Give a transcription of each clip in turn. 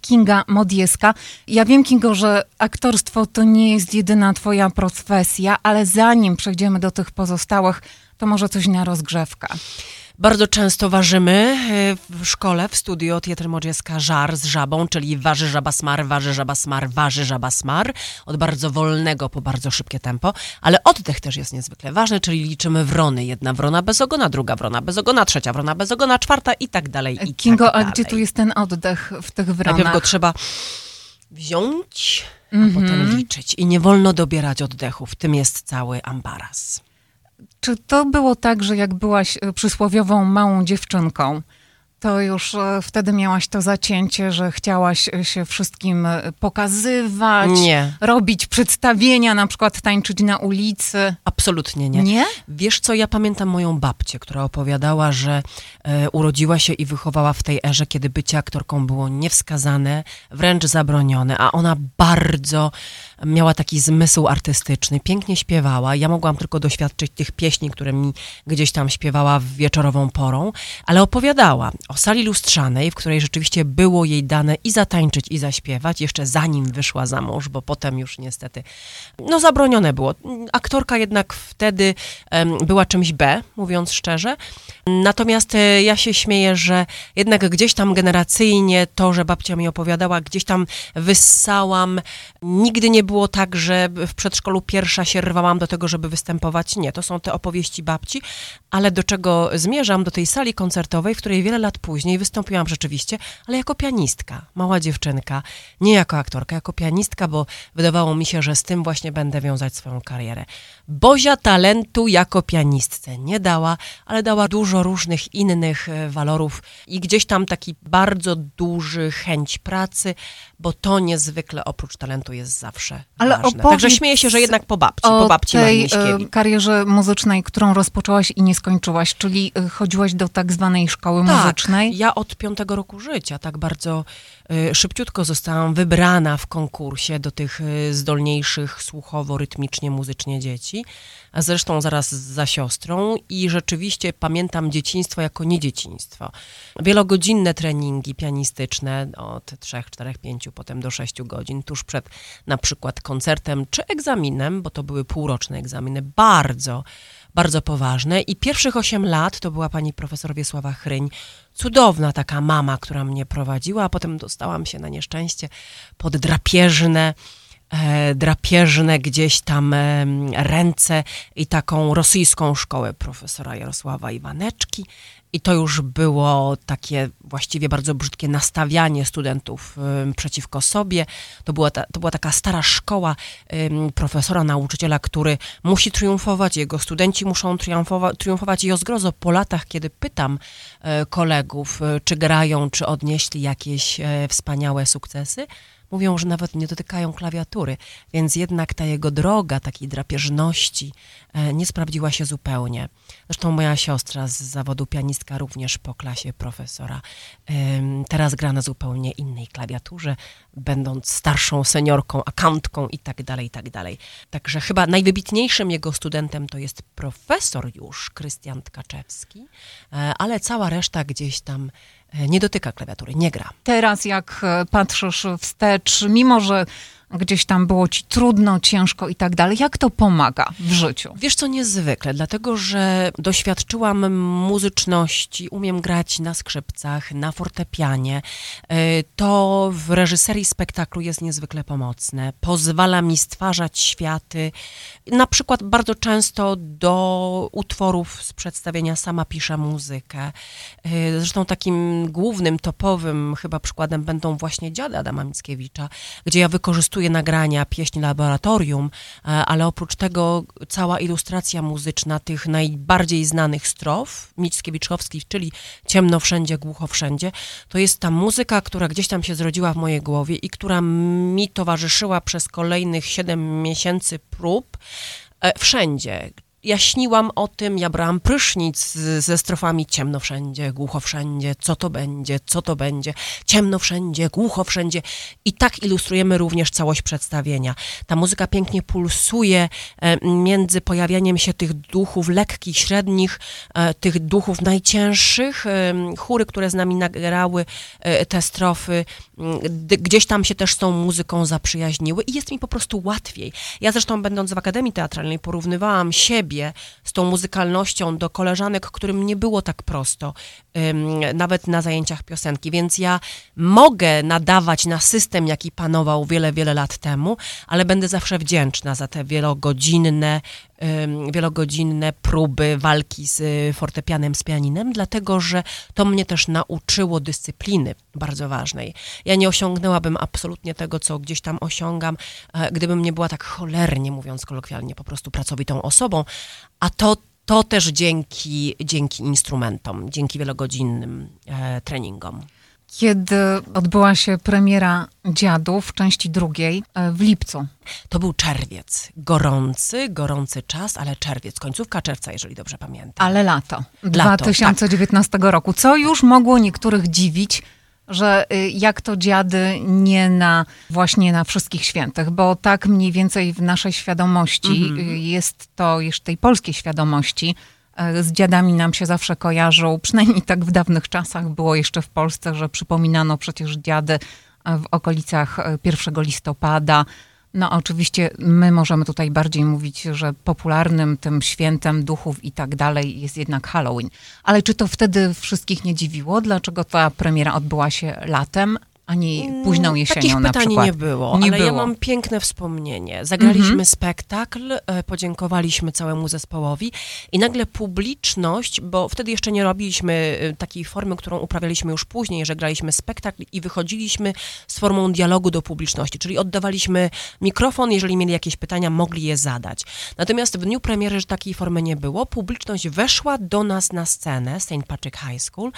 Kinga Modieska. Ja wiem, Kingo, że aktorstwo to nie jest jedyna twoja profesja, ale zanim przejdziemy do tych pozostałych, to może coś na rozgrzewkę. Bardzo często ważymy e, w szkole, w studio Teatr Modzieska żar z żabą, czyli waży żaba smar, waży żaba smar, waży żaba smar. Od bardzo wolnego po bardzo szybkie tempo. Ale oddech też jest niezwykle ważny, czyli liczymy wrony. Jedna wrona bez ogona, druga wrona bez ogona, trzecia wrona bez ogona, czwarta i tak dalej, i Kingo, tak a dalej. gdzie tu jest ten oddech w tych wronach? Najpierw go trzeba wziąć, a Mhm. potem liczyć. I nie wolno dobierać oddechu. W tym jest cały ambaras. Czy to było tak, że jak byłaś e, przysłowiową małą dziewczynką, to już e, wtedy miałaś to zacięcie, że chciałaś e, się wszystkim e, pokazywać, Nie. robić przedstawienia, na przykład tańczyć na ulicy? Absolutnie nie. Nie? Wiesz co, ja pamiętam moją babcię, która opowiadała, że e, urodziła się i wychowała w tej erze, kiedy bycie aktorką było niewskazane, wręcz zabronione, a ona bardzo miała taki zmysł artystyczny, pięknie śpiewała. Ja mogłam tylko doświadczyć tych pieśni, które mi gdzieś tam śpiewała w wieczorową porą, ale opowiadała o sali lustrzanej, w której rzeczywiście było jej dane i zatańczyć, i zaśpiewać, jeszcze zanim wyszła za mąż, bo potem już niestety, no zabronione było. Aktorka jednak wtedy em, była czymś B, mówiąc szczerze. Natomiast e, ja się śmieję, że jednak gdzieś tam generacyjnie to, że babcia mi opowiadała, gdzieś tam wyssałam. Nigdy nie było tak, że w przedszkolu pierwsza się rwałam do tego, żeby występować. Nie, to są te opowieści babci, ale do czego zmierzam? Do tej sali koncertowej, w której wiele lat później wystąpiłam rzeczywiście, ale jako pianistka, mała dziewczynka, nie jako aktorka, jako pianistka, bo wydawało mi się, że z tym właśnie będę wiązać swoją karierę. Bozia talentu jako pianistce nie dała, ale dała dużo różnych innych e, walorów i gdzieś tam taki bardzo duży chęć pracy, bo to niezwykle oprócz talentu jest zawsze Ale ważne. Także śmieję się, że jednak po babci, po babci tej e, karierze muzycznej, którą rozpoczęłaś i nie skończyłaś, czyli e, chodziłaś do tak zwanej szkoły muzycznej. Ja od piątego roku życia tak bardzo szybciutko zostałam wybrana w konkursie do tych y, zdolniejszych słuchowo, rytmicznie, muzycznie dzieci. A zresztą zaraz za siostrą i rzeczywiście pamiętam dzieciństwo jako nie dzieciństwo. Wielogodzinne treningi pianistyczne od 3, 4, 5, potem do 6 godzin, tuż przed na przykład koncertem czy egzaminem, bo to były półroczne egzaminy, bardzo bardzo poważne. I pierwszych 8 lat to była pani profesor Wiesława Chryń, cudowna taka mama, która mnie prowadziła, a potem dostałam się na nieszczęście pod drapieżne, e, drapieżne gdzieś tam e, ręce i taką rosyjską szkołę profesora Jarosława Iwaneczki. I to już było takie właściwie bardzo brzydkie nastawianie studentów ym, przeciwko sobie. To była, ta, to była taka stara szkoła ym, profesora, nauczyciela, który musi triumfować, jego studenci muszą triumfowa- triumfować. I o zgrozo po latach, kiedy pytam e, kolegów, e, czy grają, czy odnieśli jakieś e, wspaniałe sukcesy, mówią, że nawet nie dotykają klawiatury, więc jednak ta jego droga takiej drapieżności e, nie sprawdziła się zupełnie. Zresztą moja siostra z zawodu pianistka również po klasie profesora teraz gra na zupełnie innej klawiaturze, będąc starszą seniorką, akantką i tak dalej, i tak dalej. Także chyba najwybitniejszym jego studentem to jest profesor już Krystian Tkaczewski, e, ale cała reszta gdzieś tam nie dotyka klawiatury, nie gra. Teraz jak e, patrzysz wstecz, mimo że gdzieś tam było ci trudno, ciężko i tak dalej, jak to pomaga w życiu? Wiesz co, niezwykle, dlatego że doświadczyłam muzyczności, umiem grać na skrzypcach, na fortepianie. Y, To w reżyserii spektaklu jest niezwykle pomocne. Pozwala mi stwarzać światy. Na przykład bardzo często do utworów z przedstawienia sama piszę muzykę. Y, Zresztą takim głównym, topowym chyba przykładem będą właśnie Dziady Adama Mickiewicza, gdzie ja wykorzystuję nagrania pieśni laboratorium, e, ale oprócz tego cała ilustracja muzyczna tych najbardziej znanych strof Mickiewiczowskich, czyli Ciemno wszędzie, głucho wszędzie, to jest ta muzyka, która gdzieś tam się zrodziła w mojej głowie i która mi towarzyszyła przez kolejnych 7 miesięcy prób e, wszędzie. Ja śniłam o tym, ja brałam prysznic z, ze strofami ciemno wszędzie, głucho wszędzie, co to będzie, co to będzie, ciemno wszędzie, głucho wszędzie. I tak ilustrujemy również całość przedstawienia. Ta muzyka pięknie pulsuje e, między pojawianiem się tych duchów lekkich, średnich, e, tych duchów najcięższych. E, chóry, które z nami nagrały e, te strofy, gdzieś tam się też z tą muzyką zaprzyjaźniły i jest mi po prostu łatwiej. Ja zresztą będąc w Akademii Teatralnej porównywałam siebie z tą muzykalnością do koleżanek, którym nie było tak prosto, nawet na zajęciach piosenki, więc ja mogę nadawać na system, jaki panował wiele, wiele lat temu, ale będę zawsze wdzięczna za te wielogodzinne, wielogodzinne próby walki z y, fortepianem, z pianinem, dlatego że to mnie też nauczyło dyscypliny bardzo ważnej. Ja nie osiągnęłabym absolutnie tego, co gdzieś tam osiągam, e, gdybym nie była tak cholernie, mówiąc kolokwialnie, po prostu pracowitą osobą, a to to też dzięki, dzięki instrumentom, dzięki wielogodzinnym e, treningom. Kiedy odbyła się premiera Dziadów w części drugiej e, w lipcu. To był czerwiec. Gorący, gorący czas, ale czerwiec, końcówka czerwca, jeżeli dobrze pamiętam. Ale lato, Lato, 2019 roku, co już mogło niektórych dziwić, że y, jak to dziady nie na właśnie na wszystkich świętych, bo tak mniej więcej w naszej świadomości Mhm. y, jest to, już tej polskiej świadomości, z dziadami nam się zawsze kojarzą, przynajmniej tak w dawnych czasach było jeszcze w Polsce, że przypominano przecież dziady y, w okolicach y, 1 listopada. No oczywiście my możemy tutaj bardziej mówić, że popularnym tym świętem duchów i tak dalej jest jednak Halloween. Ale czy to wtedy wszystkich nie dziwiło? Dlaczego ta premiera odbyła się latem, a nie późną jesienią Takich na pytań przykład? nie było, Nie ale ja było. mam piękne wspomnienie. Zagraliśmy Mhm. spektakl, e, podziękowaliśmy całemu zespołowi i nagle publiczność, bo wtedy jeszcze nie robiliśmy e, takiej formy, którą uprawialiśmy już później, że graliśmy spektakl i wychodziliśmy z formą dialogu do publiczności, czyli oddawaliśmy mikrofon, jeżeli mieli jakieś pytania, mogli je zadać. Natomiast w dniu premiery że takiej formy nie było. Publiczność weszła do nas na scenę St. Patrick High School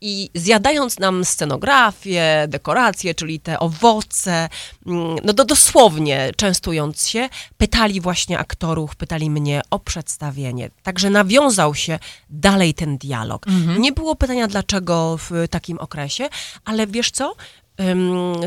i zjadając nam scenografię, dekoracje, czyli te owoce, mm, no to dosłownie częstując się, pytali właśnie aktorów, pytali mnie o przedstawienie. Także nawiązał się dalej ten dialog. Nie było pytania, dlaczego w takim okresie, ale wiesz co?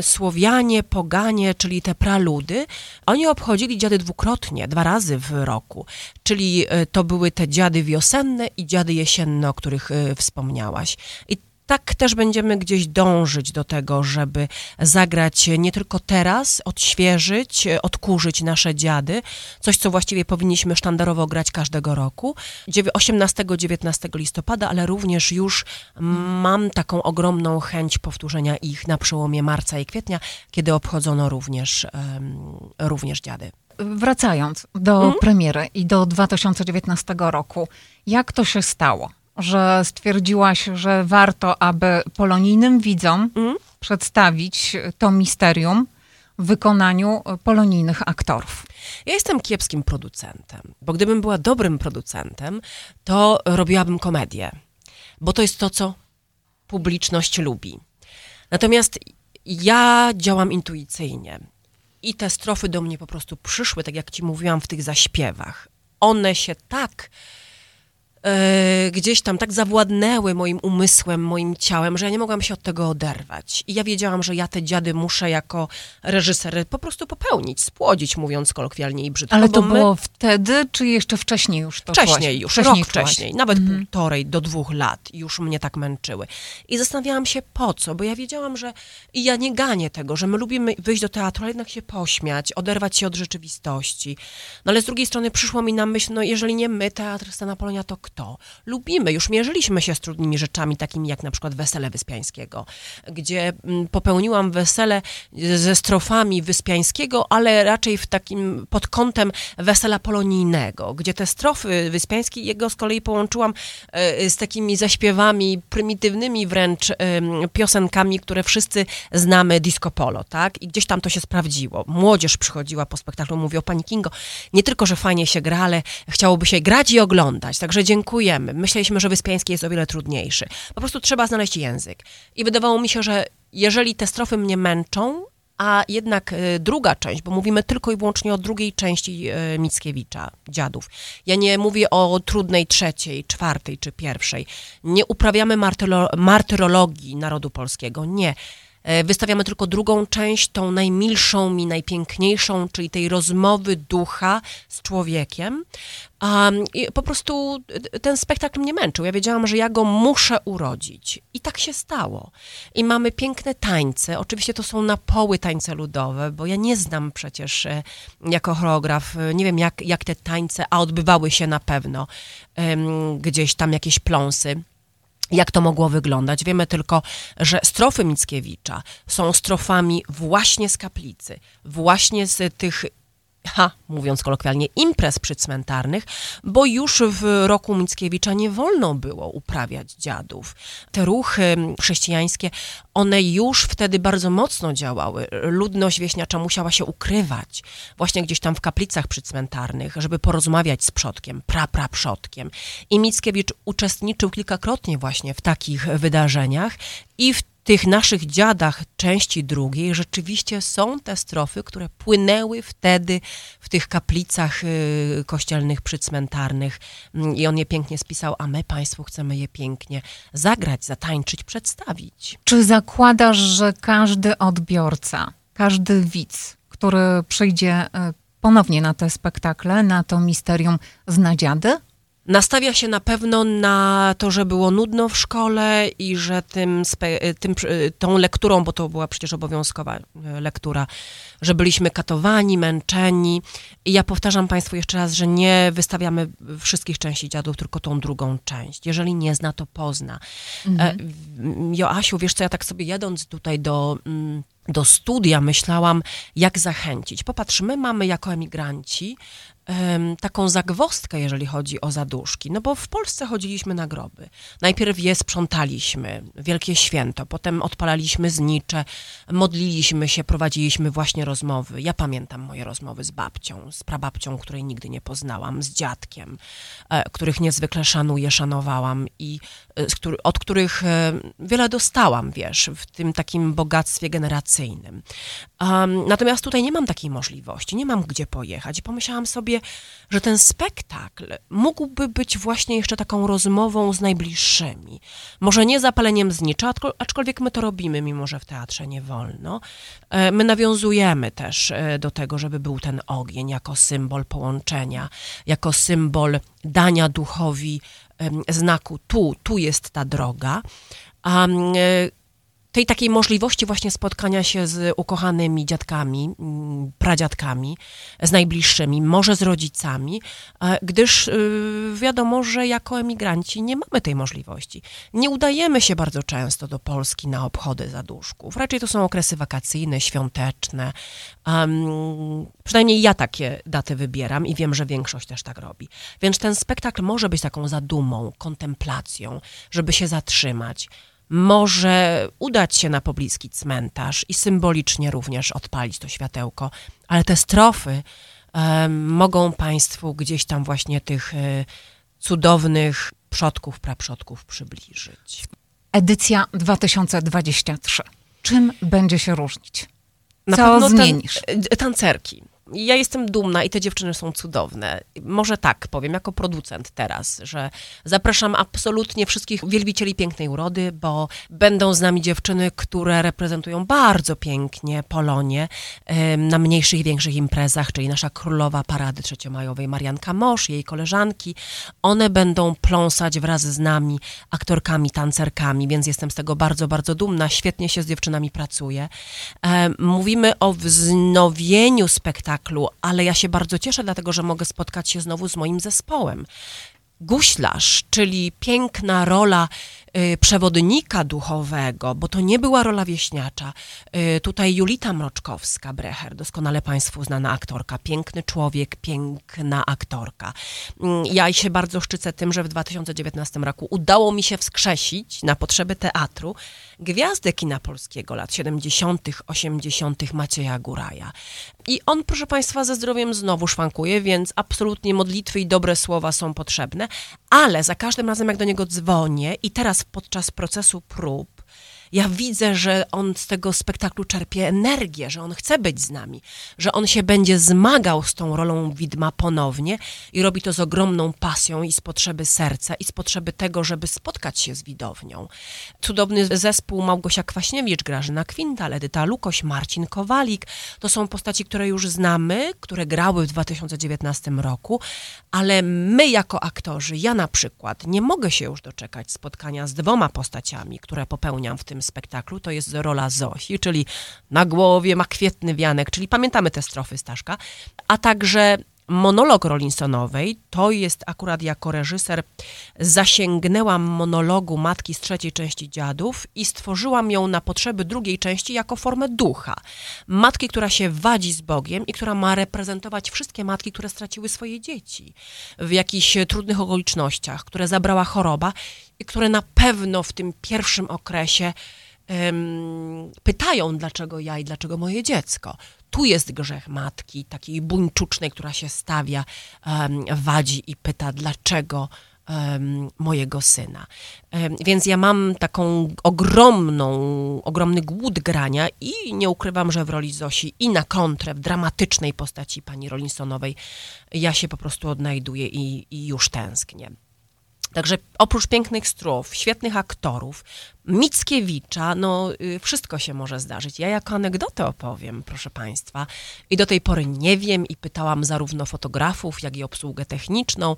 Słowianie, Poganie, czyli te praludy, oni obchodzili dziady dwukrotnie, dwa razy w roku. Czyli y, to były te dziady wiosenne i dziady jesienne, o których y, wspomniałaś. I tak też będziemy gdzieś dążyć do tego, żeby zagrać nie tylko teraz, odświeżyć, odkurzyć nasze dziady, coś co właściwie powinniśmy sztandarowo grać każdego roku, 18-19 listopada, ale również już mam taką ogromną chęć powtórzenia ich na przełomie marca i kwietnia, kiedy obchodzono również, również dziady. Wracając do Mhm. premiery i do 2019 roku, jak to się stało, że stwierdziłaś, że warto, aby polonijnym widzom Mhm. przedstawić to misterium w wykonaniu polonijnych aktorów? Ja jestem kiepskim producentem, bo gdybym była dobrym producentem, to robiłabym komedię, bo to jest to, co publiczność lubi. Natomiast ja działam intuicyjnie i te strofy do mnie po prostu przyszły, tak jak ci mówiłam w tych zaśpiewach. One się tak e, gdzieś tam tak zawładnęły moim umysłem, moim ciałem, że ja nie mogłam się od tego oderwać. I ja wiedziałam, że ja te dziady muszę jako reżyser po prostu popełnić, spłodzić, mówiąc kolokwialnie i brzydko. Ale to my- było wtedy, czy jeszcze wcześniej już to Wcześniej już, Wcześniej rok wcześniej, nawet Mhm. półtorej do dwóch lat już mnie tak męczyły. I zastanawiałam się po co, bo ja wiedziałam, że i ja nie ganię tego, że my lubimy wyjść do teatru, ale jednak się pośmiać, oderwać się od rzeczywistości. No ale z drugiej strony przyszło mi na myśl, no jeżeli nie my, teatr Scena Polonia, to kto? Lubimy, już mierzyliśmy się z trudnymi rzeczami, takimi jak na przykład Wesele Wyspiańskiego, gdzie mm, popełniłam wesele ze strofami Wyspiańskiego, ale raczej w takim pod kątem wesela polonijnego, gdzie te strofy Wyspiańskiej jego z kolei połączyłam e, z takimi zaśpiewami prymitywnymi wręcz em, piosenkami, które wszyscy znamy disco polo, tak? I gdzieś tam to się sprawdziło. Młodzież przychodziła po spektaklu, mówi o Pani Kingo, nie tylko, że fajnie się gra, ale chciałoby się grać i oglądać, także dziękujemy. Myśleliśmy, że Wyspiański jest o wiele trudniejszy. Po prostu trzeba znaleźć język. I wydawało mi się, że jeżeli te strofy mnie męczą, a jednak e, druga część, bo mówimy tylko i wyłącznie o drugiej części e, Mickiewicza, dziadów. Ja nie mówię o trudnej trzeciej, czwartej czy pierwszej. Nie uprawiamy martyro, martyrologii narodu polskiego, nie. E, wystawiamy tylko drugą część, tą najmilszą mi, najpiękniejszą, czyli tej rozmowy ducha z człowiekiem. Um, I po prostu ten spektakl mnie męczył. Ja wiedziałam, że ja go muszę urodzić. I tak się stało. I mamy piękne tańce. Oczywiście to są na poły tańce ludowe, bo ja nie znam przecież e, jako choreograf, e, nie wiem jak, jak te tańce, a odbywały się na pewno um, gdzieś tam jakieś pląsy jak to mogło wyglądać. Wiemy tylko, że strofy Mickiewicza są strofami właśnie z kaplicy, właśnie z tych ha, mówiąc kolokwialnie, imprez przycmentarnych, bo już w roku Mickiewicza nie wolno było uprawiać dziadów. Te ruchy chrześcijańskie, one już wtedy bardzo mocno działały. Ludność wieśniacza musiała się ukrywać właśnie gdzieś tam w kaplicach przycmentarnych, żeby porozmawiać z przodkiem, pra-pra-przodkiem. I Mickiewicz uczestniczył kilkakrotnie właśnie w takich wydarzeniach i w tych naszych dziadach części drugiej rzeczywiście są te strofy, które płynęły wtedy w tych kaplicach y, kościelnych, przycmentarnych mm, i on je pięknie spisał, a my Państwu chcemy je pięknie zagrać, zatańczyć, przedstawić. Czy zakładasz, że każdy odbiorca, każdy widz, który przyjdzie y, ponownie na te spektakle, na to misterium, zna dziady? Nastawia się na pewno na to, że było nudno w szkole i że tym, tym, tą lekturą, bo to była przecież obowiązkowa e, lektura, że byliśmy katowani, męczeni. I ja powtarzam Państwu jeszcze raz, że nie wystawiamy wszystkich części dziadów, tylko tą drugą część. Jeżeli nie zna, to pozna. Mhm. E, Joasiu, wiesz co, ja tak sobie jadąc tutaj do mm, do studia myślałam, jak zachęcić. Popatrz, my mamy jako emigranci taką zagwostkę, jeżeli chodzi o zaduszki. No bo w Polsce chodziliśmy na groby. Najpierw je sprzątaliśmy, wielkie święto, potem odpalaliśmy znicze, modliliśmy się, prowadziliśmy właśnie rozmowy. Ja pamiętam moje rozmowy z babcią, z prababcią, której nigdy nie poznałam, z dziadkiem, e, których niezwykle szanuję, szanowałam i e, od których e, wiele dostałam, wiesz, w tym takim bogactwie generacyjnym. Natomiast tutaj nie mam takiej możliwości, nie mam gdzie pojechać. I pomyślałam sobie, że ten spektakl mógłby być właśnie jeszcze taką rozmową z najbliższymi. Może nie zapaleniem znicza, aczkolwiek my to robimy, mimo że w teatrze nie wolno. E, my nawiązujemy też e, do tego, żeby był ten ogień jako symbol połączenia, jako symbol dania duchowi znaku tu, tu jest ta droga. A tej takiej możliwości właśnie spotkania się z ukochanymi dziadkami, mm, pradziadkami, z najbliższymi, może z rodzicami, gdyż y, wiadomo, że jako emigranci nie mamy tej możliwości. Nie udajemy się bardzo często do Polski na obchody zaduszków. Raczej to są okresy wakacyjne, świąteczne. Um, przynajmniej ja takie daty wybieram i wiem, że większość też tak robi. Więc ten spektakl może być taką zadumą, kontemplacją, żeby się zatrzymać może udać się na pobliski cmentarz i symbolicznie również odpalić to światełko, ale te strofy e, mogą Państwu gdzieś tam właśnie tych e, cudownych przodków, praprzodków przybliżyć. Edycja 2023. Czym będzie się różnić? Co Na pewno zmienisz? Tan tancerki ja jestem dumna i te dziewczyny są cudowne. Może tak powiem, jako producent teraz, że zapraszam absolutnie wszystkich wielbicieli pięknej urody, bo będą z nami dziewczyny, które reprezentują bardzo pięknie Polonię na mniejszych i większych imprezach, czyli nasza królowa parady trzeciomajowej Marianka Mosz, jej koleżanki. One będą pląsać wraz z nami, aktorkami, tancerkami, więc jestem z tego bardzo, bardzo dumna. Świetnie się z dziewczynami pracuje. Mówimy o wznowieniu spektaklu spektaklu, ale ja się bardzo cieszę, dlatego że mogę spotkać się znowu z moim zespołem. Guślarz, czyli piękna rola przewodnika duchowego, bo to nie była rola wieśniacza. Y, tutaj Julita Mroczkowska-Brecher, doskonale Państwu znana aktorka, piękny człowiek, piękna aktorka. Y, ja się bardzo szczycę tym, że w 2019 roku udało mi się wskrzesić na potrzeby teatru gwiazdę kina polskiego lat 70., 80. Macieja Góraja. I on, proszę Państwa, ze zdrowiem znowu szwankuje, więc absolutnie modlitwy i dobre słowa są potrzebne, ale za każdym razem, jak do niego dzwonię i teraz podczas procesu prób, Ja widzę, że on z tego spektaklu czerpie energię, że on chce być z nami, że on się będzie zmagał z tą rolą widma ponownie i robi to z ogromną pasją i z potrzeby serca i z potrzeby tego, żeby spotkać się z widownią. Cudowny zespół Małgosia Kwaśniewicz, Grażyna Kwintal, Edyta Lukoś, Marcin Kowalik. To są postaci, które już znamy, które grały w 2019 roku, ale my jako aktorzy, ja na przykład, nie mogę się już doczekać spotkania z dwoma postaciami, które popełniam w tym spektaklu. To jest rola Zosi, czyli na głowie ma kwietny wianek, czyli pamiętamy te strofy Staszka, a także monolog Rollinsonowej, to jest akurat jako reżyser zasięgnęłam monologu matki z trzeciej części Dziadów i stworzyłam ją na potrzeby drugiej części jako formę ducha. Matki, która się wadzi z Bogiem i która ma reprezentować wszystkie matki, które straciły swoje dzieci w jakichś trudnych okolicznościach, które zabrała choroba i które na pewno w tym pierwszym okresie pytają, dlaczego ja i dlaczego moje dziecko. Tu jest grzech matki, takiej buńczucznej, która się stawia, wadzi i pyta, dlaczego mojego syna. Więc ja mam taką ogromną, ogromny głód grania i nie ukrywam, że w roli Zosi i na kontrę, w dramatycznej postaci pani Rollinsonowej, ja się po prostu odnajduję i, i już tęsknię. Także oprócz pięknych strów, świetnych aktorów, Mickiewicza, no y, wszystko się może zdarzyć. Ja jako anegdotę opowiem, proszę Państwa. I do tej pory nie wiem i pytałam zarówno fotografów, jak i obsługę techniczną.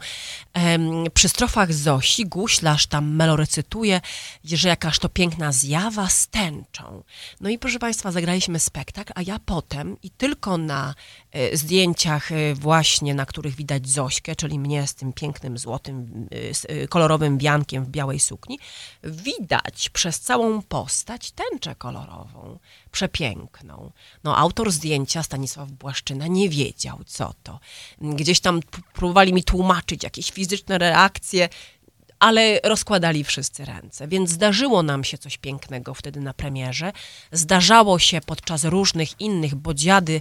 Przy strofach Zosi guślarz tam melorecytuje, że jakaż to piękna zjawa z tęczą. No i proszę Państwa, zagraliśmy spektakl, a ja potem i tylko na e, zdjęciach e, właśnie, na których widać Zośkę, czyli mnie z tym pięknym złotym, e, kolorowym wiankiem w białej sukni, widać przez całą postać tęczę kolorową, przepiękną. No, autor zdjęcia, Stanisław Błaszczyna, nie wiedział, co to. Gdzieś tam próbowali mi tłumaczyć jakieś fizyczne reakcje, ale rozkładali wszyscy ręce. Więc zdarzyło nam się coś pięknego wtedy na premierze. Zdarzało się podczas różnych innych, bo dziady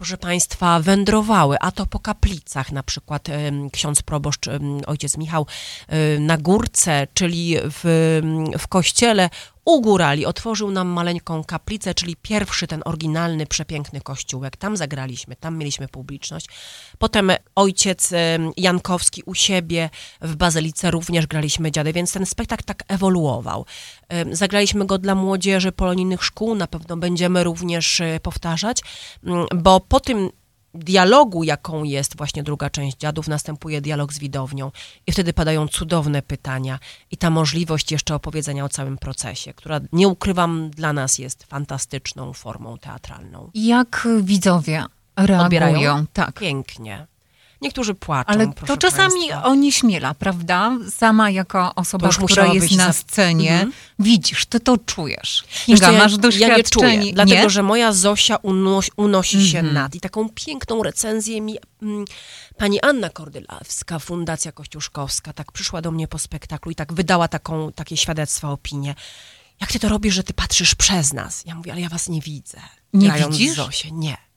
proszę Państwa, wędrowały, a to po kaplicach, na przykład ksiądz proboszcz, ojciec Michał, na górce, czyli w, w kościele u górali otworzył nam maleńką kaplicę, czyli pierwszy ten oryginalny, przepiękny kościółek. Tam zagraliśmy, tam mieliśmy publiczność. Potem ojciec Jankowski u siebie w Bazylice również graliśmy dziady, więc ten spektakl tak ewoluował. Zagraliśmy go dla młodzieży polonijnych szkół, na pewno będziemy również e, powtarzać, mm, bo po tym dialogu, jaką jest właśnie druga część dziadów, następuje dialog z widownią i wtedy padają cudowne pytania i ta możliwość jeszcze opowiedzenia o całym procesie, która nie ukrywam dla nas jest fantastyczną formą teatralną. Jak widzowie reagują? Odbierają? Tak. Pięknie. Niektórzy płaczą. Ale to czasami państwa. onieśmiela, prawda? Sama jako osoba, która jest na scenie, mhm. widzisz, ty to czujesz. Kinga, ja, masz doświadczenie. Ja nie czuję, dlatego nie? że moja Zosia unosi, unosi się mhm. nad. I taką piękną recenzję mi mm, pani Anna Kordylawska, Fundacja Kościuszkowska, tak przyszła do mnie po spektaklu i tak wydała taką, takie świadectwo, opinię. Jak ty to robisz, że ty patrzysz przez nas? Ja mówię, ale ja was nie widzę. Nie widzisz? Zosię. Nie.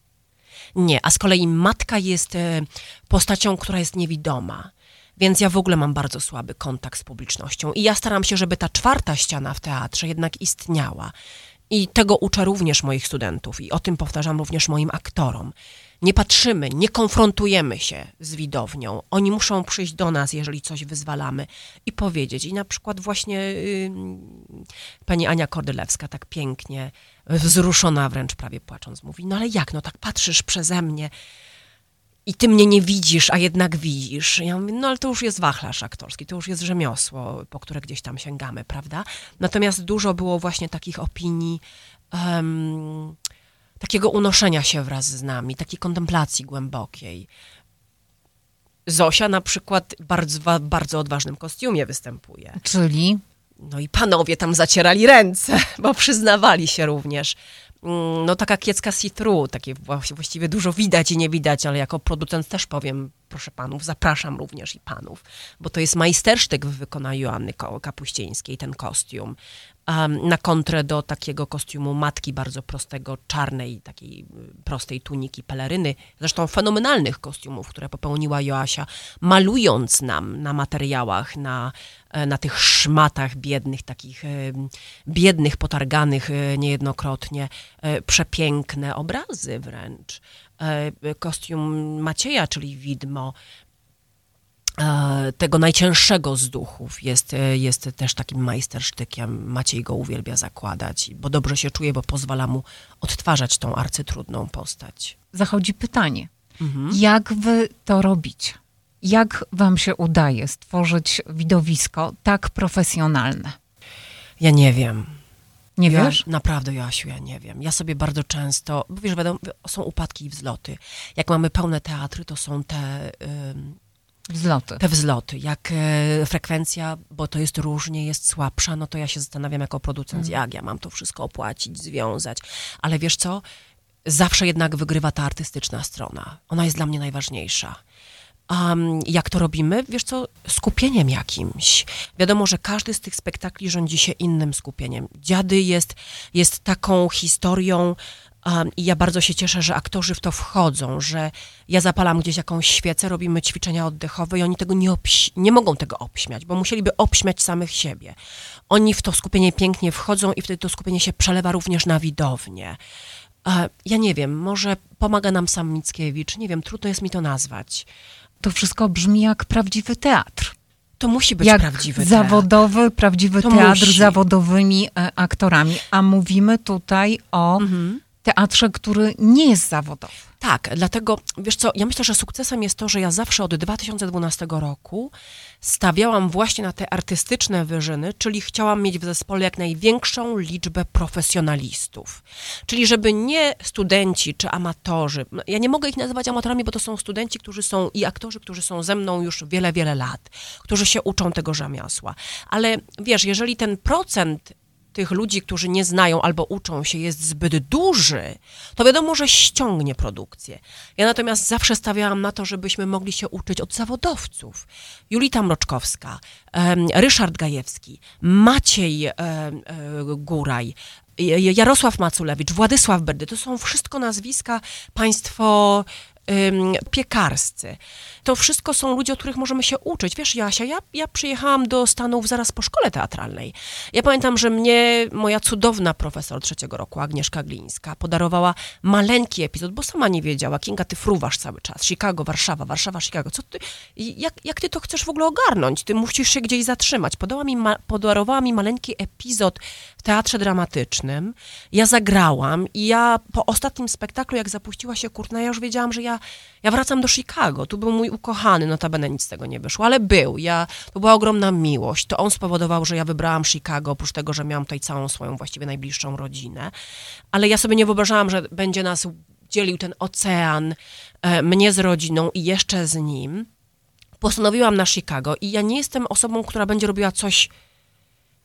Nie, a z kolei matka jest e, postacią, która jest niewidoma. Więc ja w ogóle mam bardzo słaby kontakt z publicznością. I ja staram się, żeby ta czwarta ściana w teatrze jednak istniała. I tego uczę również moich studentów i o tym powtarzam również moim aktorom. Nie patrzymy, nie konfrontujemy się z widownią. Oni muszą przyjść do nas, jeżeli coś wyzwalamy i powiedzieć. I na przykład właśnie pani Ania Kordylewska tak pięknie, wzruszona wręcz prawie płacząc, mówi, no ale jak, no tak patrzysz przeze mnie i ty mnie nie widzisz, a jednak widzisz. Ja mówię, no ale to już jest wachlarz aktorski, to już jest rzemiosło, po które gdzieś tam sięgamy, prawda? Natomiast dużo było właśnie takich opinii, takiego unoszenia się wraz z nami, takiej kontemplacji głębokiej. Zosia na przykład bardzo, bardzo odważnym kostiumie występuje. Czyli? No i panowie tam zacierali ręce, bo przyznawali się również. Mm, no taka kiecka see-through, takie właściwie dużo widać i nie widać, ale jako producent też powiem, proszę panów, zapraszam również i panów, bo to jest majstersztyk w wykonaniu Joanny Kapuścińskiej, ten kostium. Um, na kontrę do takiego kostiumu matki bardzo prostego, czarnej, takiej y, prostej tuniki, peleryny, zresztą fenomenalnych kostiumów, które popełniła Joasia, malując nam na materiałach, na, e, na tych szmatach biednych, takich e, biednych, potarganych e, niejednokrotnie, przepiękne obrazy wręcz. Kostium Macieja, czyli widmo, tego najcięższego z duchów jest, jest też takim majstersztykiem. Maciej go uwielbia zakładać, bo dobrze się czuje, bo pozwala mu odtwarzać tą arcytrudną postać. Zachodzi pytanie, mhm. jak wy to robicie? Jak wam się udaje stworzyć widowisko tak profesjonalne? Ja nie wiem. Nie ja, wiesz? Naprawdę, Joasiu, ja nie wiem. Ja sobie bardzo często, bo wiesz, wiadomo, są upadki i wzloty. Jak mamy pełne teatry, to są te... Wzloty. Te wzloty. Jak e, frekwencja, bo to jest różnie, jest słabsza, no to ja się zastanawiam jako producent, mm. jak ja mam to wszystko opłacić, związać. Ale wiesz co? Zawsze jednak wygrywa ta artystyczna strona. Ona jest dla mnie najważniejsza. Um, jak to robimy? Wiesz co, skupieniem jakimś. Wiadomo, że każdy z tych spektakli rządzi się innym skupieniem. Dziady jest, jest taką historią i ja bardzo się cieszę, że aktorzy w to wchodzą, że ja zapalam gdzieś jakąś świecę, robimy ćwiczenia oddechowe i oni tego nie, nie mogą tego obśmiać, bo musieliby obśmiać samych siebie. Oni w to skupienie pięknie wchodzą i wtedy to skupienie się przelewa również na widownię. Ja nie wiem, może pomaga nam sam Mickiewicz, nie wiem, trudno jest mi to nazwać. To wszystko brzmi jak prawdziwy teatr. To musi być jak prawdziwy zawodowy, teatr. prawdziwy to teatr musi. z zawodowymi e, aktorami. A mówimy tutaj o mhm teatrze, który nie jest zawodowy. Tak, dlatego, wiesz co, ja myślę, że sukcesem jest to, że ja zawsze od 2012 roku stawiałam właśnie na te artystyczne wyżyny, czyli chciałam mieć w zespole jak największą liczbę profesjonalistów. Czyli żeby nie studenci czy amatorzy, ja nie mogę ich nazywać amatorami, bo to są studenci, którzy są i aktorzy, którzy są ze mną już wiele, wiele lat, którzy się uczą tego rzemiosła. Ale wiesz, jeżeli ten procent tych ludzi, którzy nie znają albo uczą się, jest zbyt duży, to wiadomo, że ściągnie produkcję. Ja natomiast zawsze stawiałam na to, żebyśmy mogli się uczyć od zawodowców. Julita Mroczkowska, Ryszard Gajewski, Maciej Góraj, Jarosław Maculewicz, Władysław Berdy, to są wszystko nazwiska państwo piekarscy. To wszystko są ludzie, od których możemy się uczyć. Wiesz, Jasia, ja, ja przyjechałam do Stanów zaraz po szkole teatralnej. Ja pamiętam, że mnie moja cudowna profesor trzeciego roku, Agnieszka Glińska, podarowała maleńki epizod, bo sama nie wiedziała. Kinga, ty fruwasz cały czas. Chicago, Warszawa, Warszawa, Chicago. Co ty, jak, jak ty to chcesz w ogóle ogarnąć? Ty musisz się gdzieś zatrzymać. Podała mi ma, podarowała mi maleńki epizod w teatrze dramatycznym. Ja zagrałam i ja po ostatnim spektaklu, jak zapuściła się kurtna, ja już wiedziałam, że ja ja, wracam do Chicago, tu był mój ukochany, notabene nic z tego nie wyszło, ale był, ja, to była ogromna miłość, to on spowodował, że ja wybrałam Chicago, oprócz tego, że miałam tutaj całą swoją właściwie najbliższą rodzinę, ale ja sobie nie wyobrażałam, że będzie nas dzielił ten ocean, e, mnie z rodziną i jeszcze z nim. Postanowiłam na Chicago i ja nie jestem osobą, która będzie robiła coś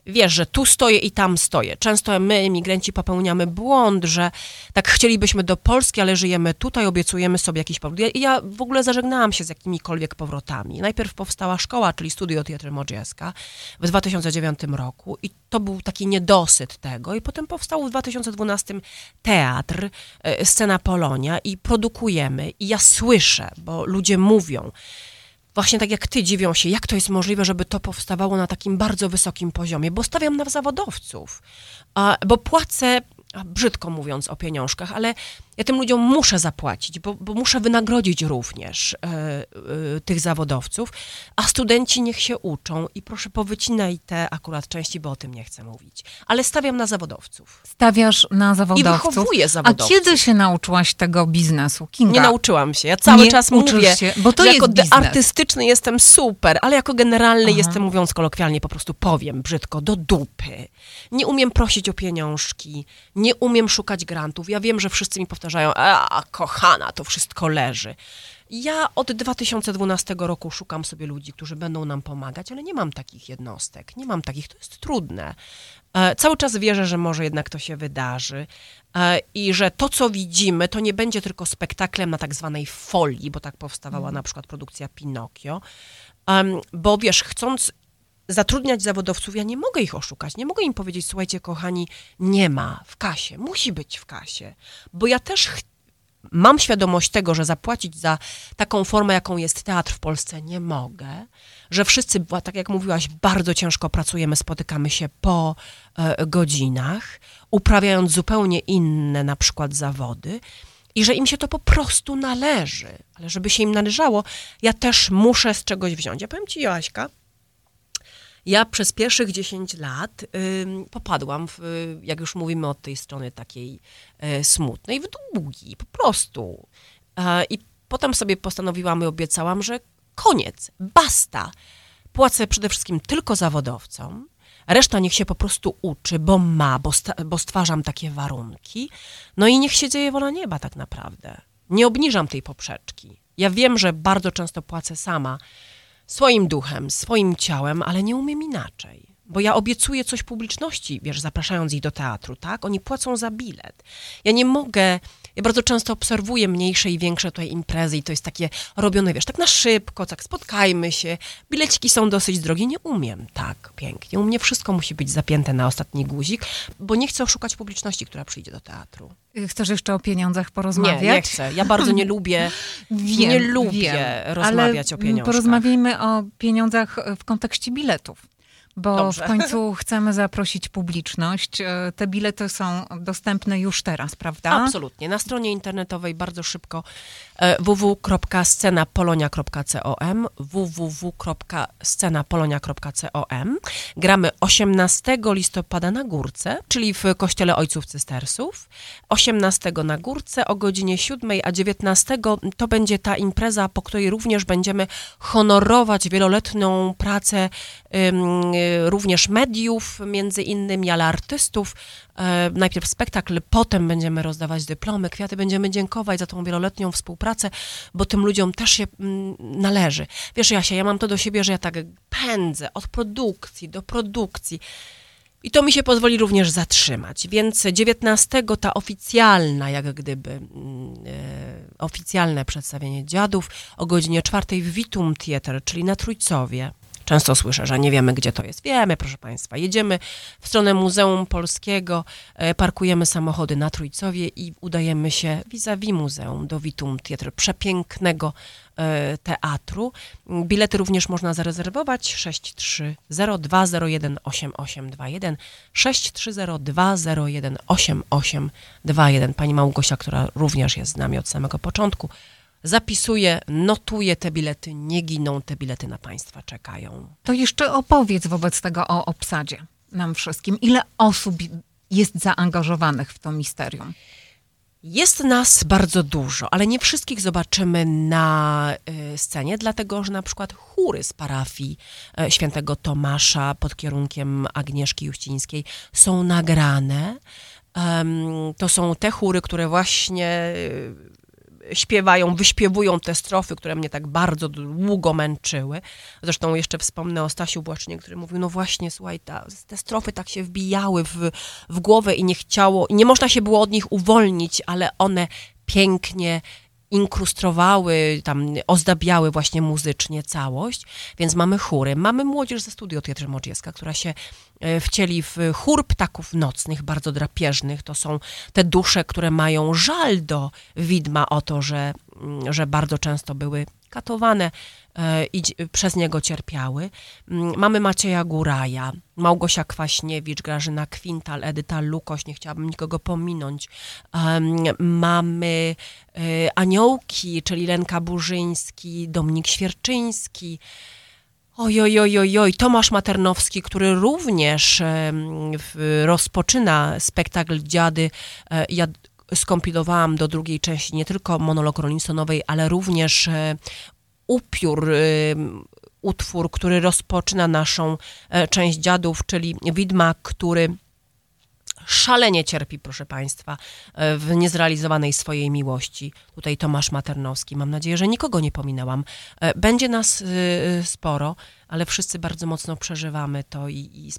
wiesz, że tu stoję i tam stoję. Często my, emigranci, popełniamy błąd, że tak chcielibyśmy do Polski, ale żyjemy tutaj, obiecujemy sobie jakiś powrót. Ja, ja w ogóle zażegnałam się z jakimikolwiek powrotami. Najpierw powstała szkoła, czyli Studio Teatry Modrzieska w 2009 roku i to był taki niedosyt tego. I potem powstał w 2012 teatr, e, scena Polonia i produkujemy. I ja słyszę, bo ludzie mówią, właśnie tak jak ty dziwią się, jak to jest możliwe, żeby to powstawało na takim bardzo wysokim poziomie, bo stawiam na zawodowców, bo płacę brzydko mówiąc o pieniążkach, ale ja tym ludziom muszę zapłacić, bo, bo muszę wynagrodzić również e, e, tych zawodowców, a studenci niech się uczą i proszę powycinaj te akurat części, bo o tym nie chcę mówić. Ale stawiam na zawodowców. Stawiasz na zawodowców. I wychowuję zawodowców. A kiedy się nauczyłaś tego biznesu, Kinga? Nie nauczyłam się. Ja cały nie czas mówię, się, bo to że jest jako biznes. artystyczny jestem super, ale jako generalny Aha. jestem, mówiąc kolokwialnie, po prostu powiem brzydko, do dupy. Nie umiem prosić o pieniążki, nie umiem szukać grantów. Ja wiem, że wszyscy mi powtarzają, a kochana, to wszystko leży. Ja od 2012 roku szukam sobie ludzi, którzy będą nam pomagać, ale nie mam takich jednostek, nie mam takich, to jest trudne. E, cały czas wierzę, że może jednak to się wydarzy e, i że to, co widzimy, to nie będzie tylko spektaklem na tak zwanej folii, bo tak powstawała mm. na przykład produkcja Pinokio, bo wiesz, chcąc zatrudniać zawodowców, ja nie mogę ich oszukać, nie mogę im powiedzieć, słuchajcie, kochani, nie ma w kasie, musi być w kasie, bo ja też mam świadomość tego, że zapłacić za taką formę, jaką jest teatr w Polsce, nie mogę, że wszyscy, tak jak mówiłaś, bardzo ciężko pracujemy, spotykamy się po e, godzinach, uprawiając zupełnie inne na przykład zawody i że im się to po prostu należy. Ale żeby się im należało, ja też muszę z czegoś wziąć. Ja powiem ci, Joaśka, ja przez pierwszych 10 lat popadłam, w, jak już mówimy od tej strony takiej y, smutnej, w długi, po prostu. Y, I potem sobie postanowiłam i obiecałam, że koniec, basta. Płacę przede wszystkim tylko zawodowcom, reszta niech się po prostu uczy, bo ma, bo, bo stwarzam takie warunki. No i niech się dzieje wola nieba tak naprawdę. Nie obniżam tej poprzeczki. Ja wiem, że bardzo często płacę sama, swoim duchem, swoim ciałem, ale nie umiem inaczej. Bo ja obiecuję coś publiczności, wiesz, zapraszając ich do teatru, tak? Oni płacą za bilet. Ja nie mogę, ja bardzo często obserwuję mniejsze i większe tutaj imprezy i to jest takie robione, wiesz, tak na szybko, tak spotkajmy się, bileciki są dosyć drogie, nie umiem tak pięknie. U mnie wszystko musi być zapięte na ostatni guzik, bo nie chcę oszukać publiczności, która przyjdzie do teatru. Chcesz jeszcze o pieniądzach porozmawiać? Nie, nie chcę. Ja bardzo nie lubię, wiem, nie lubię wiem, rozmawiać o pieniądzach. porozmawiajmy o pieniądzach w kontekście biletów bo Dobrze. w końcu chcemy zaprosić publiczność. E, te bilety są dostępne już teraz, prawda? Absolutnie. Na stronie internetowej bardzo szybko www.scenapolonia.com www.scenapolonia.com Gramy 18 listopada na Górce, czyli w Kościele Ojców Cystersów. 18 na Górce o godzinie 7, a 19 to będzie ta impreza, po której również będziemy honorować wieloletnią pracę również mediów, między innymi, ale artystów. E, najpierw spektakl, potem będziemy rozdawać dyplomy, kwiaty, będziemy dziękować za tą wieloletnią współpracę, bo tym ludziom też się mm, należy. Wiesz, Jasia, ja mam to do siebie, że ja tak pędzę od produkcji do produkcji. I to mi się pozwoli również zatrzymać. Więc 19 ta oficjalna, jak gdyby, mm, e, oficjalne przedstawienie dziadów o godzinie 4 w Witum Theater, czyli na Trójcowie. Często słyszę, że nie wiemy, gdzie to jest. Wiemy, proszę Państwa. Jedziemy w stronę Muzeum Polskiego, e, parkujemy samochody na Trójcowie i udajemy się vis-a-vis muzeum do Witum Theatre, przepięknego e, teatru. Bilety również można zarezerwować 63020188821 63020188821 Pani Małgosia, która również jest z nami od samego początku, zapisuję, notuję te bilety, nie giną, te bilety na Państwa czekają. To jeszcze opowiedz wobec tego o obsadzie nam wszystkim. Ile osób jest zaangażowanych w to misterium? Jest nas bardzo dużo, ale nie wszystkich zobaczymy na y, scenie, dlatego że na przykład chóry z parafii y, świętego Tomasza pod kierunkiem Agnieszki Juścińskiej są nagrane. to są te chóry, które właśnie śpiewają, wyśpiewują te strofy, które mnie tak bardzo długo męczyły. Zresztą jeszcze wspomnę o Stasiu Błacznie, który mówił, no właśnie, słuchaj, ta, te strofy tak się wbijały w, w głowę i nie chciało, nie można się było od nich uwolnić, ale one pięknie inkrustrowały, tam ozdabiały właśnie muzycznie całość, więc mamy chóry. Mamy młodzież ze studio Teatru Modziecka, która się e, wcieli w chór ptaków nocnych, bardzo drapieżnych. To są te dusze, które mają żal do widma o to, że, mm, że bardzo często były katowane i przez niego cierpiały. Mm, mamy Macieja Góraja, Małgosia Kwaśniewicz, Grażyna Kwintal, Edyta Lukoś, nie chciałabym nikogo pominąć. Mamy e, Aniołki, czyli Lenka Burzyński, Dominik Świerczyński, Oj, oj, oj, oj, Tomasz Maternowski, który również rozpoczyna spektakl Dziady. E, ja skompilowałam do drugiej części nie tylko monolog Rollinsonowej, ale również e, upiór, e, utwór, który rozpoczyna naszą e, część dziadów, czyli widma, który szalenie cierpi, proszę Państwa, w niezrealizowanej swojej miłości. Tutaj Tomasz Maternowski. Mam nadzieję, że nikogo nie pominęłam. Będzie nas sporo. Ale wszyscy bardzo mocno przeżywamy to i, i,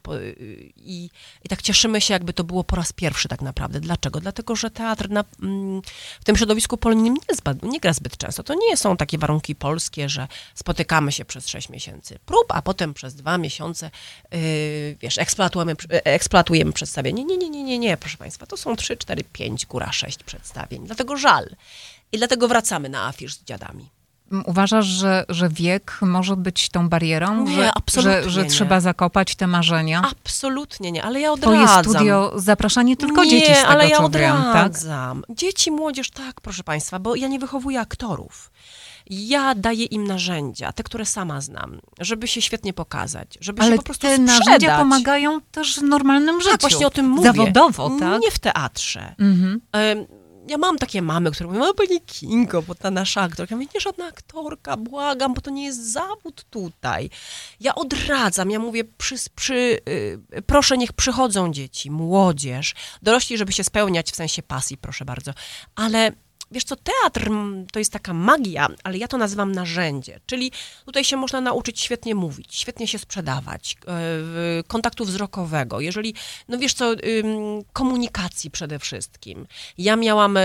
i, i tak cieszymy się, jakby to było po raz pierwszy tak naprawdę. Dlaczego? Dlatego, że teatr na, mm, w tym środowisku polonijnym nie, nie gra zbyt często. To nie są takie warunki polskie, że spotykamy się przez sześć miesięcy prób, a potem przez dwa miesiące, yy, wiesz, eksploatujemy, eksploatujemy przedstawienie. Nie, nie, nie, nie, nie, proszę Państwa. To są trzy, cztery, pięć, góra sześć przedstawień. Dlatego żal. I dlatego wracamy na afisz z dziadami. Uważasz, że, że wiek może być tą barierą? Nie, że, absolutnie że, że nie. trzeba zakopać te marzenia? Absolutnie nie, ale ja Twoje odradzam. studio zaprasza nie tylko nie, dzieci z tego, ale ja tak? odradzam. Dzieci, młodzież, tak, proszę Państwa, bo ja nie wychowuję aktorów. Ja daję im narzędzia, te, które sama znam, żeby się świetnie pokazać, żeby Ale się po prostu te sprzedać. narzędzia pomagają też w normalnym życiu. Tak, właśnie o tym mówię. Zawodowo, tak? Nie w teatrze. Mhm. Em, Ja mam takie mamy, które mówią, o pani Kingo, bo ta nasza aktorka. Ja mówię, nie żadna aktorka, błagam, bo to nie jest zawód tutaj. Ja odradzam, ja mówię, przy, przy, y, proszę niech przychodzą dzieci, młodzież, dorośli, żeby się spełniać w sensie pasji, proszę bardzo. Ale wiesz co, teatr to jest taka magia, ale ja to nazywam narzędzie, czyli tutaj się można nauczyć świetnie mówić, świetnie się sprzedawać, e, kontaktu wzrokowego, jeżeli, no wiesz co, komunikacji przede wszystkim. Ja miałam e,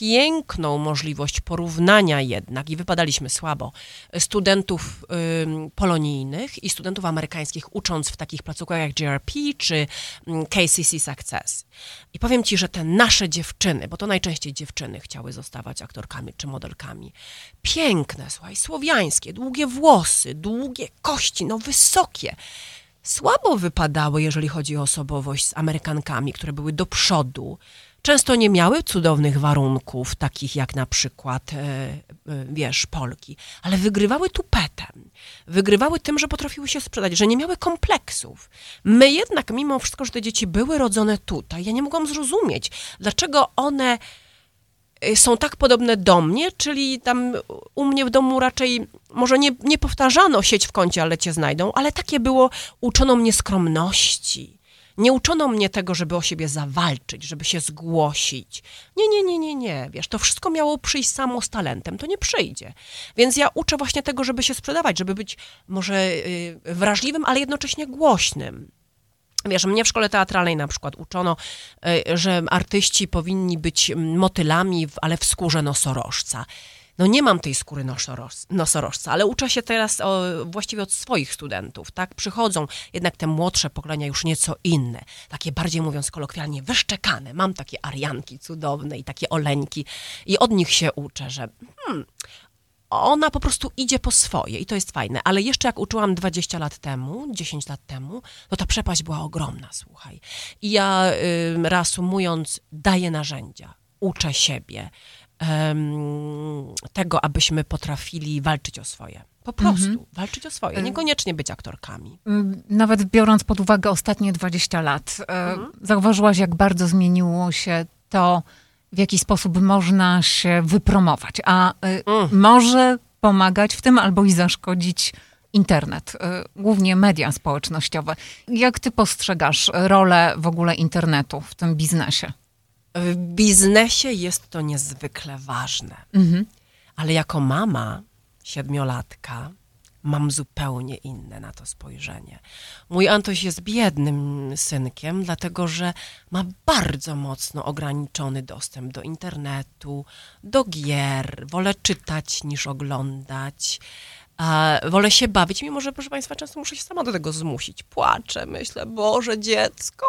piękną możliwość porównania jednak, i wypadaliśmy słabo, studentów ym, polonijnych i studentów amerykańskich ucząc w takich placówkach jak GRP czy KCC Success. I powiem ci, że te nasze dziewczyny, bo to najczęściej dziewczyny chciały zostawać aktorkami czy modelkami, piękne, słuchaj, słowiańskie, długie włosy, długie kości, no wysokie, słabo wypadały, jeżeli chodzi o osobowość z Amerykankami, które były do przodu. Często nie miały cudownych warunków, takich jak na przykład, e, e, wiesz, Polki, ale wygrywały tupetem. Wygrywały tym, że potrafiły się sprzedać, że nie miały kompleksów. My jednak, mimo wszystko, że te dzieci były rodzone tutaj, ja nie mogłam zrozumieć, dlaczego one y, są tak podobne do mnie, czyli tam u mnie w domu raczej, może nie, nie powtarzano sieć w kącie, ale cię znajdą, ale takie było, uczono mnie skromności. Nie uczono mnie tego, żeby o siebie zawalczyć, żeby się zgłosić. Nie, nie, nie, nie, nie. Wiesz, to wszystko miało przyjść samo z talentem. To nie przyjdzie. Więc ja uczę właśnie tego, żeby się sprzedawać, żeby być może y, wrażliwym, ale jednocześnie głośnym. Wiesz, mnie w szkole teatralnej na przykład uczono, y, że artyści powinni być mm, motylami, ale w skórze nosorożca. No nie mam tej skóry nosoroż, nosorożca, ale uczę się teraz o, właściwie od swoich studentów, tak? Przychodzą jednak te młodsze pokolenia już nieco inne, takie bardziej mówiąc kolokwialnie wyszczekane. Mam takie arianki cudowne i takie oleńki i od nich się uczę, że hmm, ona po prostu idzie po swoje i to jest fajne. Ale jeszcze jak uczyłam 20 lat temu, 10 lat temu, to ta przepaść była ogromna, słuchaj. I ja, ym, reasumując, daję narzędzia, uczę siebie em, tego, abyśmy potrafili walczyć o swoje. Po prostu walczyć o swoje, niekoniecznie być aktorkami. Mm, Nawet biorąc pod uwagę ostatnie 20 lat, e, Mhm. zauważyłaś, jak bardzo zmieniło się to, w jaki sposób można się wypromować. A Mm. może pomagać w tym albo i zaszkodzić internet, głównie media społecznościowe. Jak ty postrzegasz rolę w ogóle internetu w tym biznesie? W biznesie jest to niezwykle ważne. Mhm. Ale jako mama siedmiolatka mam zupełnie inne na to spojrzenie. Mój Antoś jest biednym synkiem, dlatego że ma bardzo mocno ograniczony dostęp do internetu, do gier. Wolę czytać niż oglądać. Wolę się bawić, mimo że, proszę Państwa, często muszę się sama do tego zmusić. Płaczę, myślę, Boże, dziecko,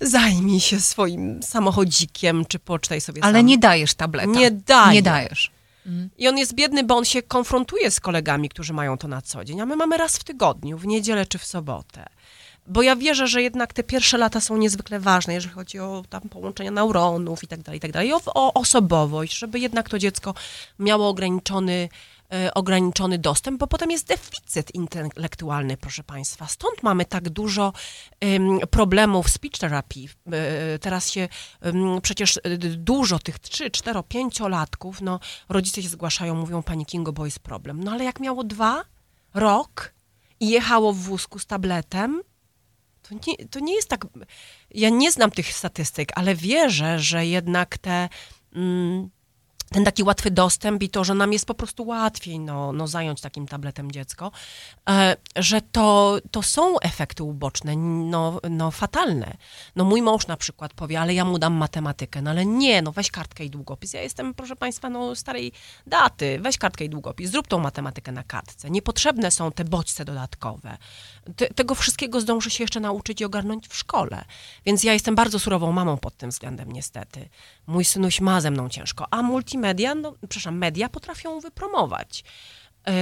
zajmij się swoim samochodzikiem, czy poczytaj sobie Ale sam. nie dajesz tableta. Nie daję. Nie dajesz. I on jest biedny, bo on się konfrontuje z kolegami, którzy mają to na co dzień, a my mamy raz w tygodniu, w niedzielę czy w sobotę. Bo ja wierzę, że jednak te pierwsze lata są niezwykle ważne, jeżeli chodzi o tam połączenia neuronów i tak dalej, i tak dalej, o, o osobowość, żeby jednak to dziecko miało ograniczony, ograniczony dostęp, bo potem jest deficyt intelektualny, proszę Państwa. Stąd mamy tak dużo em, problemów speech therapy. E, teraz się przecież e, dużo tych 3, 4, 5 latków, no rodzice się zgłaszają, mówią pani Kingo, bo jest problem. No ale jak miało dwa, rok i jechało w wózku z tabletem, to nie, to nie jest tak. Ja nie znam tych statystyk, ale wierzę, że jednak te, mm, ten taki łatwy dostęp i to, że nam jest po prostu łatwiej no, no zająć takim tabletem dziecko, e, że to, to są efekty uboczne, no, no fatalne. No mój mąż na przykład powie, ale ja mu dam matematykę, no ale nie, no weź kartkę i długopis. Ja jestem, proszę Państwa, no starej daty, weź kartkę i długopis, zrób tą matematykę na kartce. Niepotrzebne są te bodźce dodatkowe. Te, tego wszystkiego zdąży się jeszcze nauczyć i ogarnąć w szkole. Więc ja jestem bardzo surową mamą pod tym względem niestety. Mój synuś ma ze mną ciężko, a multimedia, no, przepraszam, media potrafią wypromować. Yy,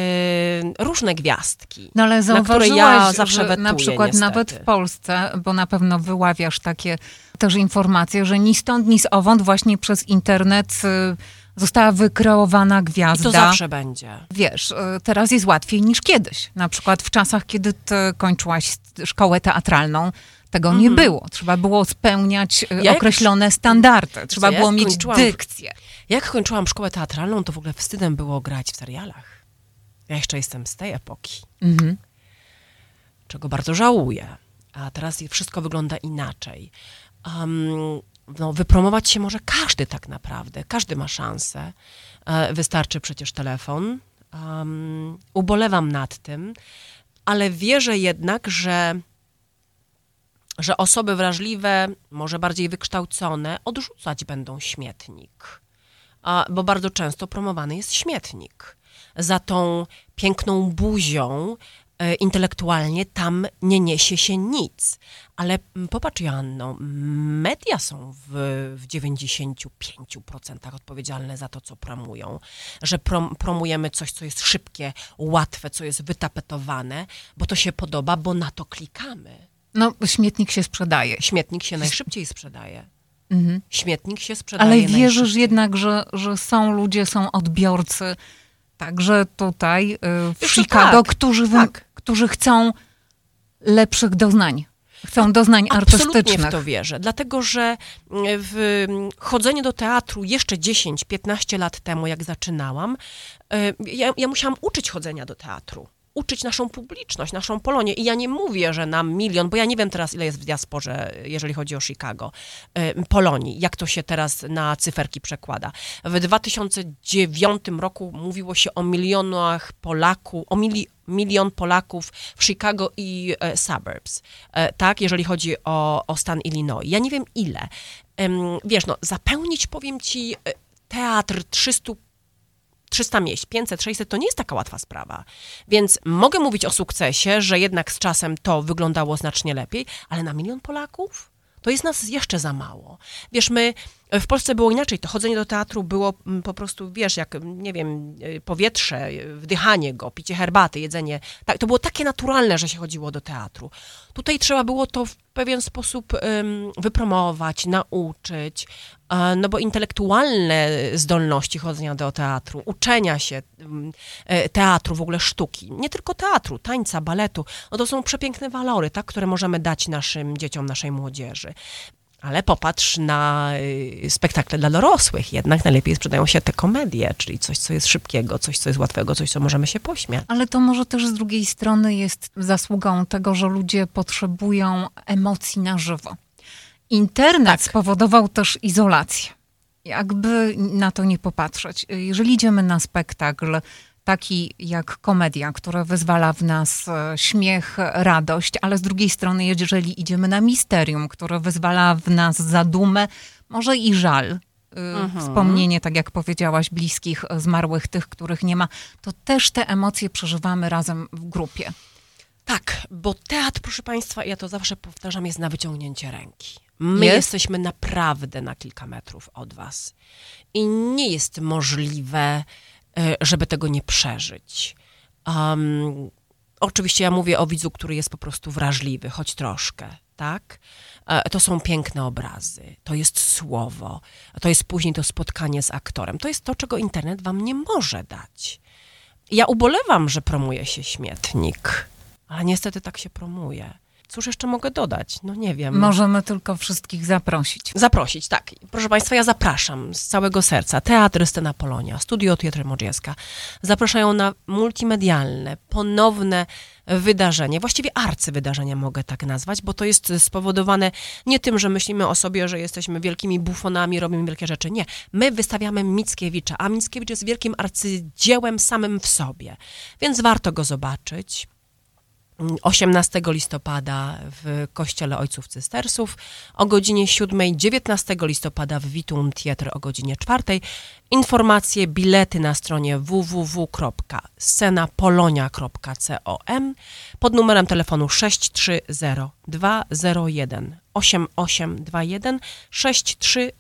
różne gwiazdki, No ale na które zauważyłaś, ja zawsze że wetuję, na przykład niestety. nawet w Polsce, bo na pewno wyławiasz takie też informacje, że ni stąd, ni z owąd właśnie przez internet y, została wykreowana I gwiazda. to zawsze będzie. Wiesz, y, teraz jest łatwiej niż kiedyś. Na przykład w czasach, kiedy ty kończyłaś szkołę teatralną, tego nie było. Trzeba było spełniać y, Mhm. jak- określone standardy. Trzeba ja było jak mieć dykcję. Jak kończyłam szkołę teatralną, to w ogóle wstydem było grać w serialach. Ja jeszcze jestem z tej epoki, Mhm. czego bardzo żałuję. A teraz wszystko wygląda inaczej. Um, no, wypromować się może każdy tak naprawdę. Każdy ma szansę. E, Wystarczy przecież telefon. Um, ubolewam nad tym, ale wierzę jednak, że, że osoby wrażliwe, może bardziej wykształcone, odrzucać będą śmietnik. Bo bardzo często promowany jest śmietnik. Za tą piękną buzią e, intelektualnie tam nie niesie się nic. Ale mm, popatrz, Joanno, media są w, w 95% odpowiedzialne za to, co promują. Że prom, promujemy coś, co jest szybkie, łatwe, co jest wytapetowane, bo to się podoba, bo na to klikamy. No, śmietnik się sprzedaje. Śmietnik się najszybciej sprzedaje. Mhm. Śmietnik się sprzedaje Ale wierzysz jednak, że, że są ludzie, są odbiorcy, także tutaj y, w co, Chicago, tak, którzy, tak. którzy chcą lepszych doznań. Chcą doznań Absolutnie artystycznych. w to wierzę, dlatego że mm, w mm, chodzenie do teatru jeszcze 10-15 lat temu, jak zaczynałam, y, ja, ja musiałam uczyć chodzenia do teatru. Uczyć naszą publiczność, naszą Polonię. I ja nie mówię, że nam milion, bo ja nie wiem teraz, ile jest w diasporze, jeżeli chodzi o Chicago, Polonii, jak to się teraz na cyferki przekłada. W 2009 roku mówiło się o milionach Polaków, o mili, milion Polaków w Chicago i e, suburbs, e, tak, jeżeli chodzi o, o stan Illinois. Ja nie wiem ile. Wiesz, no, zapełnić, powiem ci, e, teatr 300 300 miejsc, 500, 600 to nie jest taka łatwa sprawa. Więc mogę mówić o sukcesie, że jednak z czasem to wyglądało znacznie lepiej, ale na milion Polaków to jest nas jeszcze za mało. Wiesz, my w Polsce było inaczej. To chodzenie do teatru było mm, po prostu, wiesz, jak, nie wiem, y, powietrze, y, wdychanie go, picie herbaty, jedzenie. Tak, to było takie naturalne, że się chodziło do teatru. Tutaj trzeba było to w pewien sposób ym, wypromować, nauczyć, no bo intelektualne zdolności chodzenia do teatru, uczenia się ym, e, teatru, w ogóle sztuki, nie tylko teatru, tańca, baletu, no to są przepiękne walory, tak, które możemy dać naszym dzieciom, naszej młodzieży. Ale popatrz na y, spektakle dla dorosłych. Jednak najlepiej sprzedają się te komedie, czyli coś, co jest szybkiego, coś, co jest łatwego, coś, co możemy się pośmiać. Ale to może też z drugiej strony jest zasługą tego, że ludzie potrzebują emocji na żywo. Internet Tak. spowodował też izolację. Jakby na to nie popatrzeć. Jeżeli idziemy na spektakl taki jak komedia, która wyzwala w nas e, śmiech, radość, ale z drugiej strony, jeżeli idziemy na misterium, które wyzwala w nas zadumę, może i żal, y, wspomnienie, tak jak powiedziałaś, bliskich e, zmarłych, tych, których nie ma, to też te emocje przeżywamy razem w grupie. Tak, bo teatr, proszę Państwa, ja to zawsze powtarzam, jest na wyciągnięcie ręki. My Jest? jesteśmy naprawdę na kilka metrów od Was. I nie jest możliwe, e, żeby tego nie przeżyć. Um, oczywiście ja mówię o widzu, który jest po prostu wrażliwy, choć troszkę, tak? E, To są piękne obrazy, to jest słowo, to jest później to spotkanie z aktorem. To jest to, czego internet Wam nie może dać. Ja ubolewam, że promuje się śmietnik, ale niestety tak się promuje. cóż jeszcze mogę dodać? No nie wiem. Możemy tylko wszystkich zaprosić. Zaprosić, tak. Proszę Państwa, ja zapraszam z całego serca. Teatr Scena Polonia, Studio Teatr Modrzieska zapraszają na multimedialne, ponowne wydarzenie, właściwie arcywydarzenie mogę tak nazwać, bo to jest spowodowane nie tym, że myślimy o sobie, że jesteśmy wielkimi bufonami, robimy wielkie rzeczy. Nie. My wystawiamy Mickiewicza, a Mickiewicz jest wielkim arcydziełem samym w sobie. Więc warto go zobaczyć. 18 listopada w Kościele Ojców Cystersów, o godzinie 7, 19 listopada w Witum Theatre o godzinie 4. Informacje, bilety na stronie www.scenapolonia.com pod numerem telefonu 630 201 8821 630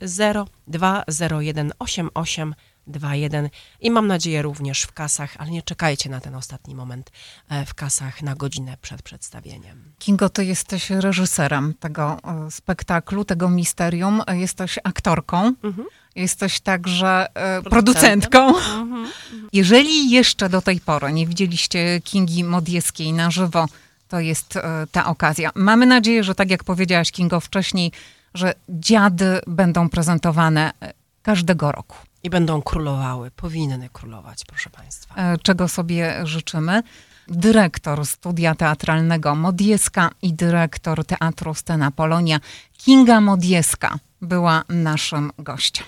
201 8821 2.1 i mam nadzieję również w kasach, ale nie czekajcie na ten ostatni moment, e, w kasach na godzinę przed przedstawieniem. Kingo, ty jesteś reżyserem tego e, spektaklu, tego misterium, e, jesteś aktorką, mhm. jesteś także producentką. Mhm. Jeżeli jeszcze do tej pory nie widzieliście Kingi Modieskiej na żywo, to jest ta okazja. Mamy nadzieję, że tak jak powiedziałaś Kingo wcześniej, że dziady będą prezentowane każdego roku. I będą królowały, powinny królować, proszę Państwa. E, czego sobie życzymy? Dyrektor studia teatralnego Modieska i dyrektor Teatru Scena Polonia Kinga Modieska była naszym gościem.